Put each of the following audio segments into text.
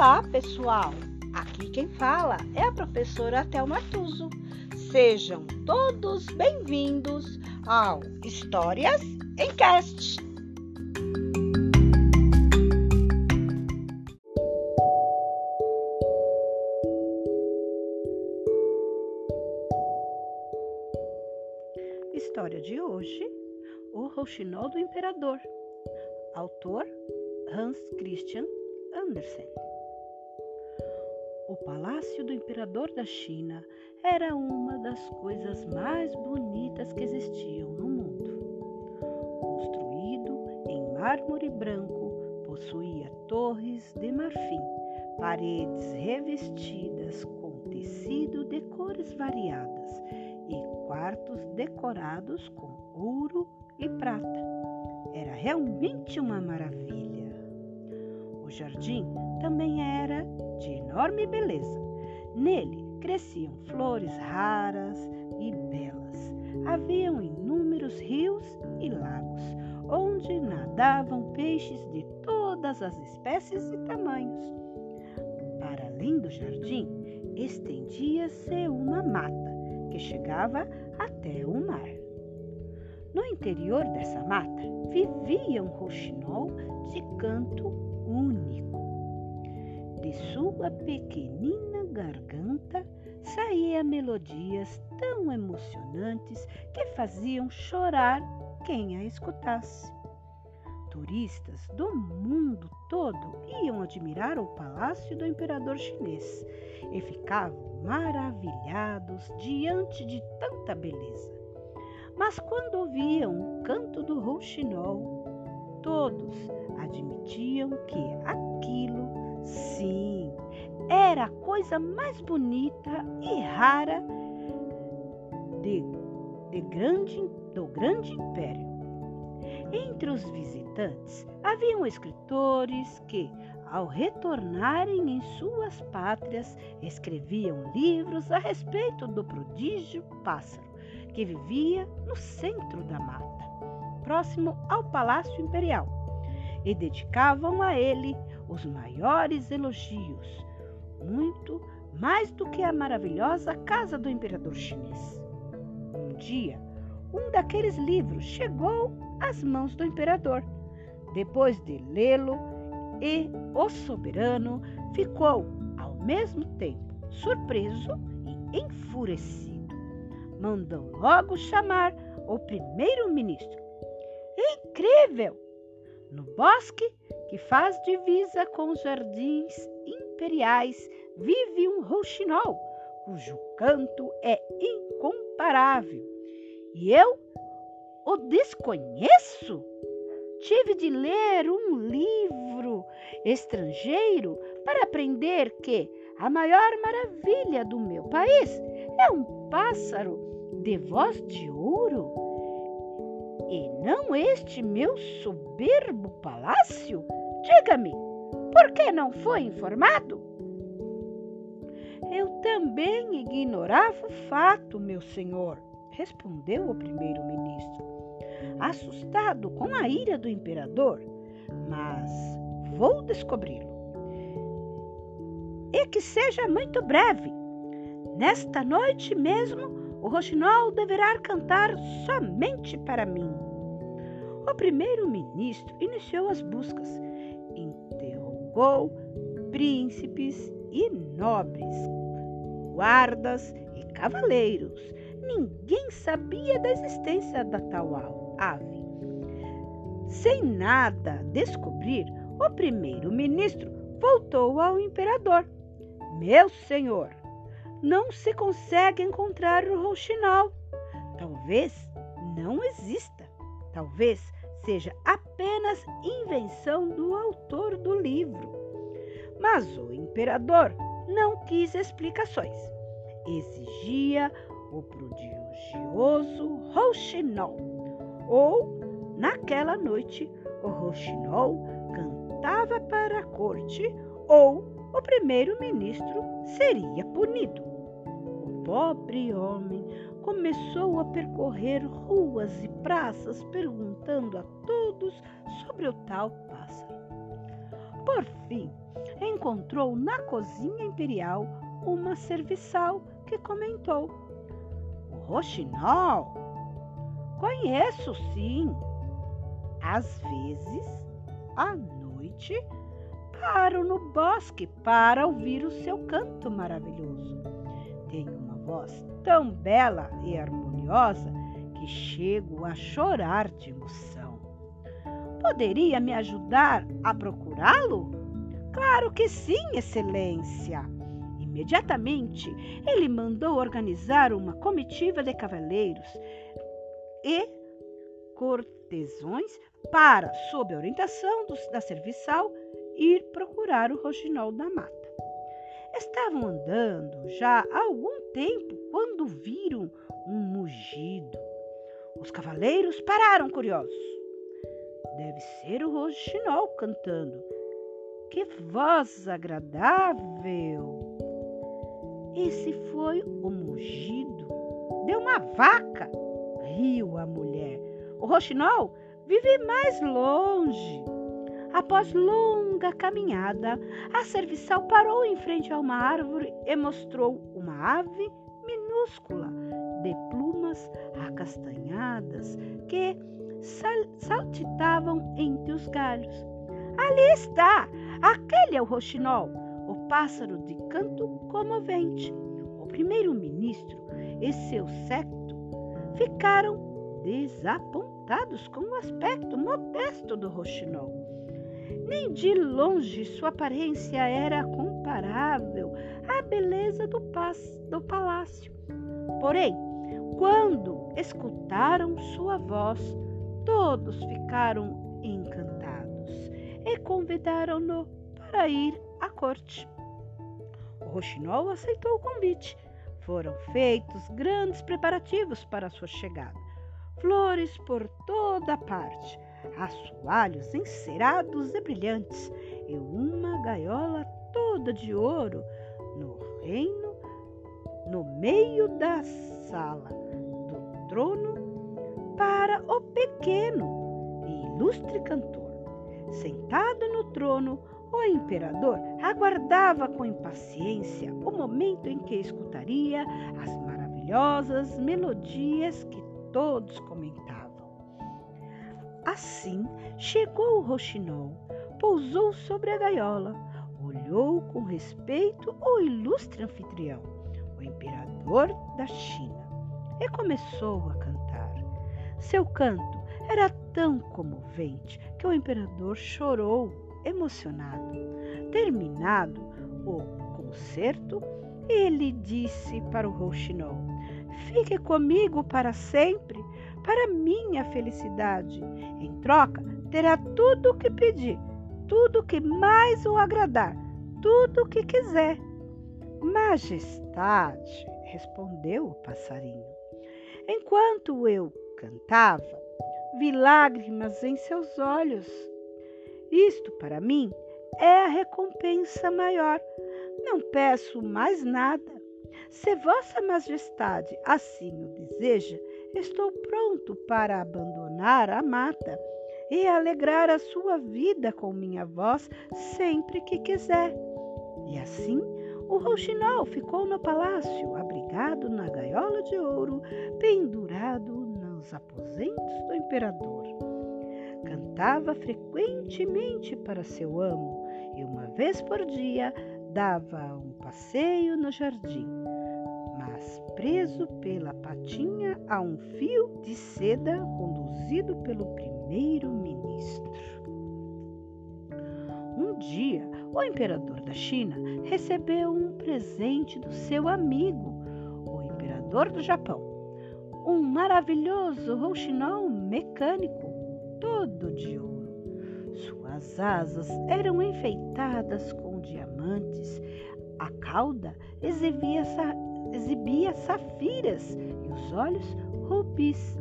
Olá, pessoal! Aqui quem fala é a professora Thelma Tuso. Sejam todos bem-vindos ao Histórias em Cast. História de hoje: O Rouxinol do Imperador. Autor Hans Christian Andersen. O palácio do imperador da China era uma das coisas mais bonitas que existiam no mundo. Construído em mármore branco, possuía torres de marfim, paredes revestidas com tecido de cores variadas e quartos decorados com ouro e prata. Era realmente uma maravilha. O jardim também era de enorme beleza. Nele cresciam flores raras e belas. Haviam inúmeros rios e lagos, onde nadavam peixes de todas as espécies e tamanhos. Para além do jardim, estendia-se uma mata que chegava até o mar. No interior dessa mata vivia um roxinol de canto único. De sua pequenina garganta saía melodias tão emocionantes que faziam chorar quem a escutasse. Turistas do mundo todo iam admirar o palácio do imperador chinês e ficavam maravilhados diante de tanta beleza. Mas quando ouviam o canto do rouxinol, todos admitiam que aquilo, sim, era a coisa mais bonita e rara de, de grande, do grande império. Entre os visitantes haviam escritores que, ao retornarem em suas pátrias, escreviam livros a respeito do prodígio pássaro que vivia no centro da mata, próximo ao Palácio Imperial e dedicavam a ele os maiores elogios, muito mais do que a maravilhosa casa do imperador chinês. Um dia, um daqueles livros chegou às mãos do imperador. Depois de lê-lo, e o soberano ficou ao mesmo tempo surpreso e enfurecido. Mandou logo chamar o primeiro-ministro. Incrível! No bosque que faz divisa com os jardins imperiais vive um rouxinol, cujo canto é incomparável. E eu o desconheço? Tive de ler um livro estrangeiro para aprender que a maior maravilha do meu país é um pássaro de voz de ouro e não este meu soberbo palácio? Diga-me, por que não foi informado? Eu também ignorava o fato, meu senhor, respondeu o primeiro-ministro, assustado com a ira do imperador, mas vou descobri-lo. E que seja muito breve. Nesta noite mesmo roxinol deverá cantar somente para mim. O primeiro-ministro iniciou as buscas, interrogou príncipes e nobres, guardas e cavaleiros. Ninguém sabia da existência da tal ave. Sem nada descobrir, o primeiro-ministro voltou ao imperador. Meu senhor, não se consegue encontrar o rouxinol. Talvez não exista. Talvez seja apenas invenção do autor do livro. Mas o imperador não quis explicações. Exigia o prodigioso rouxinol. Ou, naquela noite, o rouxinol cantava para a corte ou o primeiro-ministro seria punido pobre homem começou a percorrer ruas e praças perguntando a todos sobre o tal pássaro. Por fim, encontrou na cozinha imperial uma serviçal que comentou: O roxinol? Conheço sim. Às vezes, à noite, paro no bosque para ouvir o seu canto maravilhoso. Tem uma voz tão bela e harmoniosa que chego a chorar de emoção. Poderia me ajudar a procurá-lo? Claro que sim, Excelência. Imediatamente ele mandou organizar uma comitiva de cavaleiros e cortesões para, sob a orientação do, da serviçal, ir procurar o roxinol da mata. Estavam andando já há algum tempo quando viram um mugido. Os cavaleiros pararam curiosos. Deve ser o roxinol cantando. Que voz agradável! Esse foi o mugido de uma vaca, riu a mulher. O roxinol vive mais longe. Após longa caminhada, a serviçal parou em frente a uma árvore e mostrou uma ave minúscula, de plumas acastanhadas, que sal saltitavam entre os galhos. Ali está! Aquele é o roxinol, o pássaro de canto comovente. O primeiro-ministro e seu séquito ficaram desapontados com o aspecto modesto do roxinol. Nem de longe sua aparência era comparável à beleza do, do palácio. Porém, quando escutaram sua voz, todos ficaram encantados e convidaram-no para ir à corte. O Roxinol aceitou o convite. Foram feitos grandes preparativos para sua chegada. Flores por toda parte, assoalhos encerados e brilhantes e uma gaiola toda de ouro no reino, no meio da sala do trono para o pequeno e ilustre cantor. Sentado no trono, o imperador aguardava com impaciência o momento em que escutaria as maravilhosas melodias que todos comentavam. Assim chegou o roxinol, pousou sobre a gaiola, olhou com respeito o ilustre anfitrião, o imperador da China, e começou a cantar. Seu canto era tão comovente que o imperador chorou emocionado. Terminado o concerto, ele disse para o rouxinol: Fique comigo para sempre, para minha felicidade. Em troca, terá tudo o que pedir, tudo o que mais o agradar, tudo o que quiser. Majestade, respondeu o passarinho. Enquanto eu cantava, vi lágrimas em seus olhos. Isto, para mim, é a recompensa maior. Não peço mais nada. Se Vossa Majestade assim o deseja, estou pronto para abandonar a mata e alegrar a sua vida com minha voz sempre que quiser. E assim o rouxinol ficou no palácio, abrigado na gaiola de ouro, pendurado nos aposentos do imperador. Cantava frequentemente para seu amo e uma vez por dia dava um passeio no jardim, preso pela patinha a um fio de seda conduzido pelo primeiro-ministro. Um dia, o imperador da China recebeu um presente do seu amigo, o imperador do Japão, um maravilhoso rouxinol mecânico todo de ouro. Suas asas eram enfeitadas com diamantes, a cauda exibia, exibia safiras e os olhos rubis.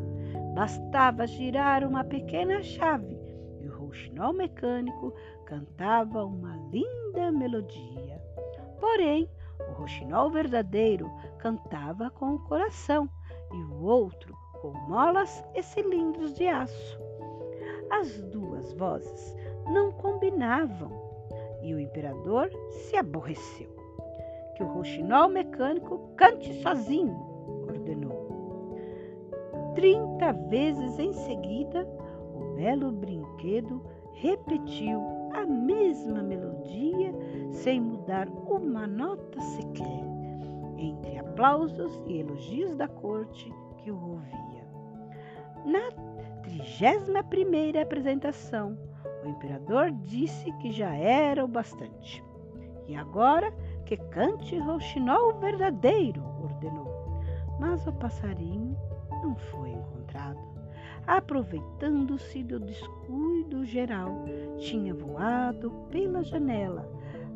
Bastava girar uma pequena chave e o rouxinol mecânico cantava uma linda melodia. Porém, o rouxinol verdadeiro cantava com o coração e o outro com molas e cilindros de aço. As duas vozes não combinavam e o imperador se aborreceu. Que o rouxinol mecânico cante sozinho, ordenou. Trinta vezes em seguida, o belo brinquedo repetiu a mesma melodia sem mudar uma nota sequer, entre aplausos e elogios da corte que o ouvia. Na trigésima primeira apresentação, o imperador disse que já era o bastante. E agora que cante rouxinol verdadeiro, ordenou. Mas o passarinho não foi encontrado. Aproveitando-se do descuido geral, tinha voado pela janela,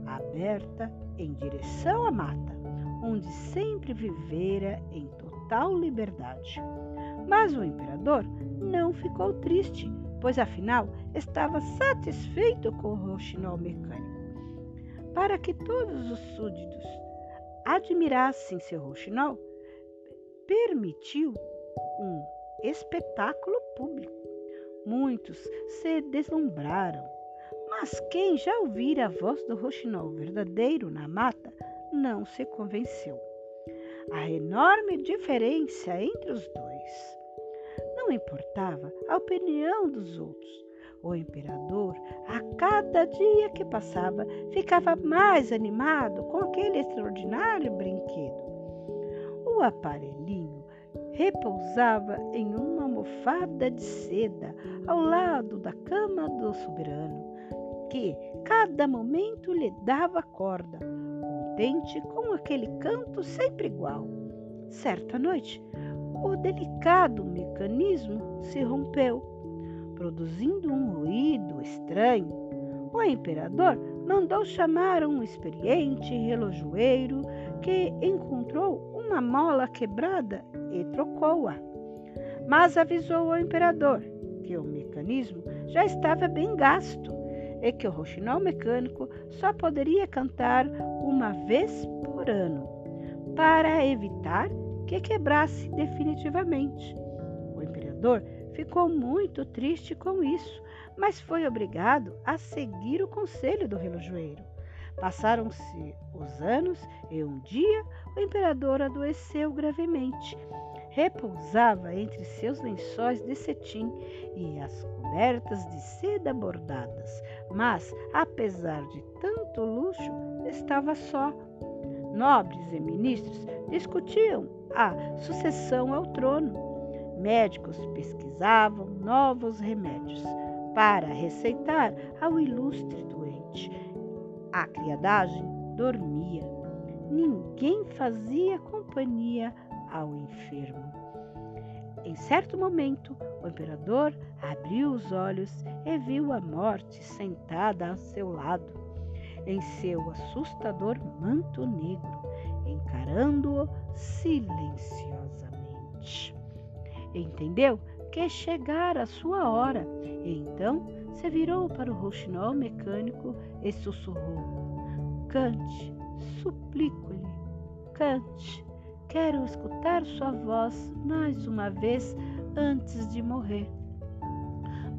aberta em direção à mata, onde sempre vivera em total liberdade. Mas o imperador não ficou triste, pois afinal estava satisfeito com o rouxinol mecânico. Para que todos os súditos admirassem seu rouxinol, permitiu um espetáculo público. Muitos se deslumbraram, mas quem já ouvira a voz do rouxinol verdadeiro na mata não se convenceu. A enorme diferença entre os dois. Não importava a opinião dos outros. O imperador, a cada dia que passava, ficava mais animado com aquele extraordinário brinquedo. O aparelhinho repousava em uma almofada de seda ao lado da cama do soberano, que cada momento lhe dava corda, contente com aquele canto sempre igual. Certa noite, o delicado mecanismo se rompeu produzindo um ruído estranho, o imperador mandou chamar um experiente relojoeiro que encontrou uma mola quebrada e trocou-a. Mas avisou ao imperador que o mecanismo já estava bem gasto e que o roxinol mecânico só poderia cantar uma vez por ano, para evitar que quebrasse definitivamente. O imperador Ficou muito triste com isso, mas foi obrigado a seguir o conselho do relojoeiro. Passaram-se os anos e um dia o imperador adoeceu gravemente. Repousava entre seus lençóis de cetim e as cobertas de seda bordadas, mas, apesar de tanto luxo, estava só. Nobres e ministros discutiam a sucessão ao trono Médicos pesquisavam novos remédios para receitar ao ilustre doente. A criadagem dormia. Ninguém fazia companhia ao enfermo. Em certo momento, o imperador abriu os olhos e viu a morte sentada a seu lado, em seu assustador manto negro, encarando-o silenciosamente. Entendeu que chegara a sua hora, e então se virou para o rouxinol mecânico e sussurrou: Cante, suplico-lhe, cante. Quero escutar sua voz mais uma vez antes de morrer.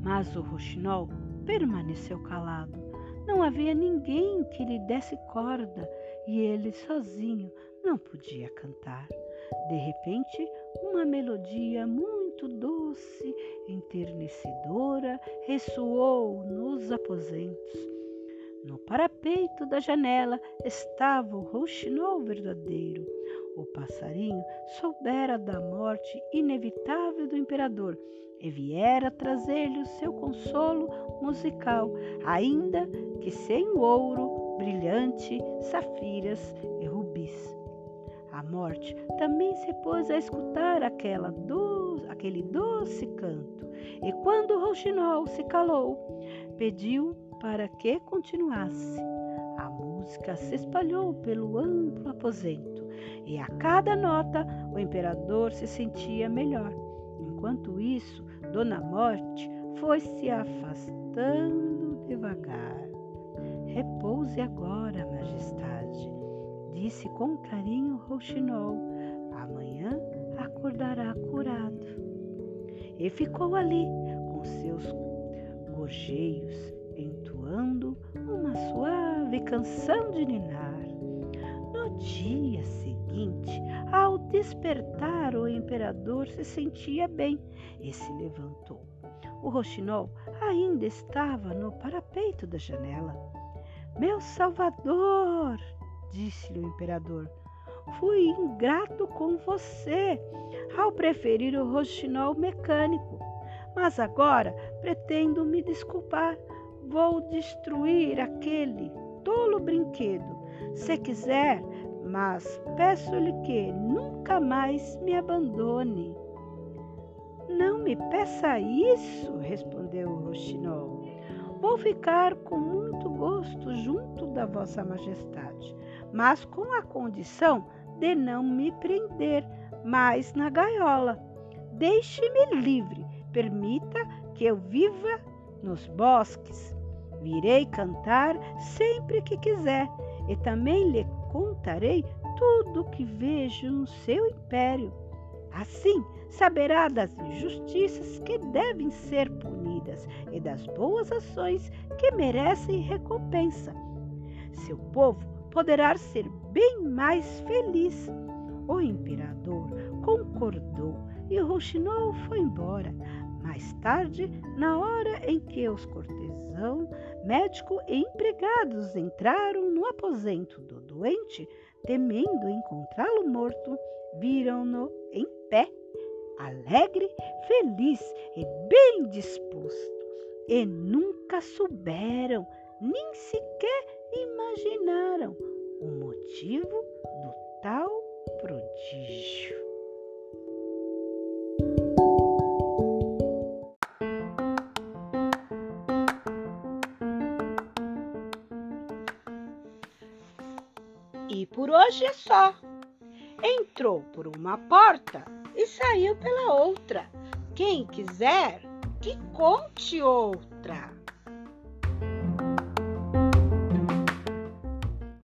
Mas o rouxinol permaneceu calado. Não havia ninguém que lhe desse corda e ele sozinho não podia cantar. De repente, uma melodia muito doce, enternecedora, ressoou nos aposentos. No parapeito da janela estava o rouxinol verdadeiro. O passarinho soubera da morte inevitável do imperador e viera trazer-lhe o seu consolo musical, ainda que sem o ouro brilhante, safiras e rubis. A morte também se pôs a escutar aquela do... aquele doce canto, e quando rouxinol se calou, pediu para que continuasse. A música se espalhou pelo amplo aposento, e a cada nota o imperador se sentia melhor. Enquanto isso, Dona Morte foi se afastando devagar. Repouse agora, Majestade disse com carinho Rouxinol. Amanhã acordará curado. E ficou ali com seus gorjeios, entoando uma suave canção de ninar. No dia seguinte, ao despertar, o imperador se sentia bem e se levantou. O roxinol ainda estava no parapeito da janela. Meu salvador, disse-lhe o imperador, fui ingrato com você ao preferir o roxinol mecânico. Mas agora pretendo me desculpar. Vou destruir aquele tolo brinquedo, se quiser, mas peço-lhe que nunca mais me abandone. Não me peça isso, respondeu o roxinol. Vou ficar com muito gosto junto da Vossa Majestade, mas com a condição de não me prender mais na gaiola. Deixe-me livre, permita que eu viva nos bosques. Virei cantar sempre que quiser e também lhe contarei tudo o que vejo no seu império. Assim saberá das injustiças que devem ser punidas e das boas ações que merecem recompensa. Seu povo poderá ser bem mais feliz. O imperador concordou e Rouxinol foi embora. Mais tarde, na hora em que os cortesão, médico e empregados entraram no aposento do doente, temendo encontrá-lo morto, viram-no em pé, alegre, feliz e bem disposto. E nunca souberam, nem sequer motivo do tal prodígio. E por hoje é só. Entrou por uma porta e saiu pela outra. Quem quiser, que conte outra.